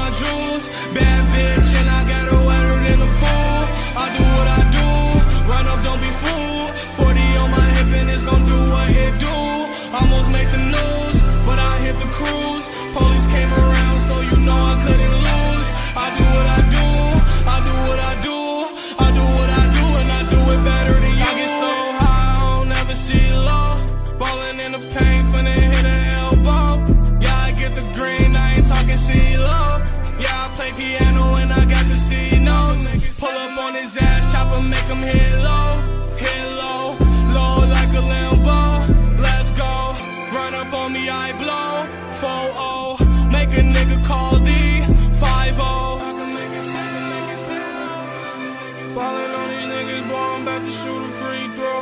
my jewels. Bad bitch, and piano and I got the C notes. Pull up on his ass, chopper, make him hit low. Hit low, low like a Lambo. Let's go, run up on me, I blow. 4-0, make a nigga call D. 5-0. Ballin' on these niggas, boy, I'm about to shoot a free throw.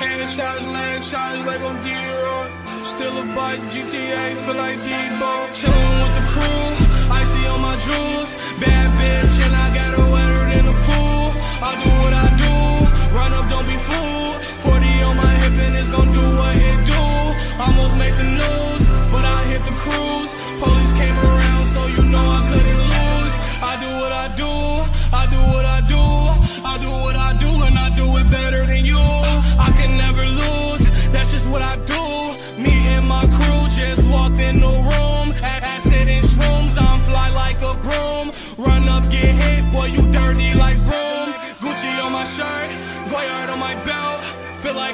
Hand shots, leg shots like on D-Roy. Still a bike, GTA, feel like Debo. Chillin' with the crew, icy on my jewels. Bad bitch, and I got her wetter than a pool. I do what I do, run up, don't be fooled. 40 on my hip, and it's gon' do what it do. Almost make the news, but I hit the cruise. Police came around, so you know I couldn't lose. I do what I do,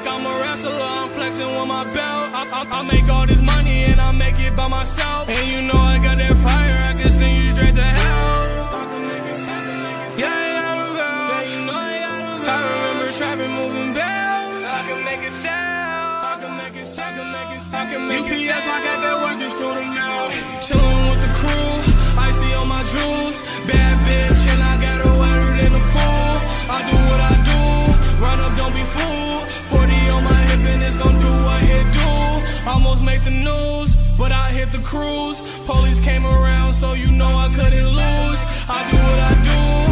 like I'm a wrestler, I'm flexing with my belt. I, I, I make all this money and I make it by myself. And you know I got that fire, I can send you straight to hell. Yeah, yeah. Yeah, you know I. I remember trapping, moving bells. I can make it sound. I can make it sound. I can make it sound. I UPS, I got that work just through the mail. Chillin' with the crew, icy on my jewels. Bad bitch, and I got her wetter than a fool. I do what I do, run up, don't be fooled. Almost make the news, but I hit the cruise. Police came around, so you know I couldn't lose. I do what I do,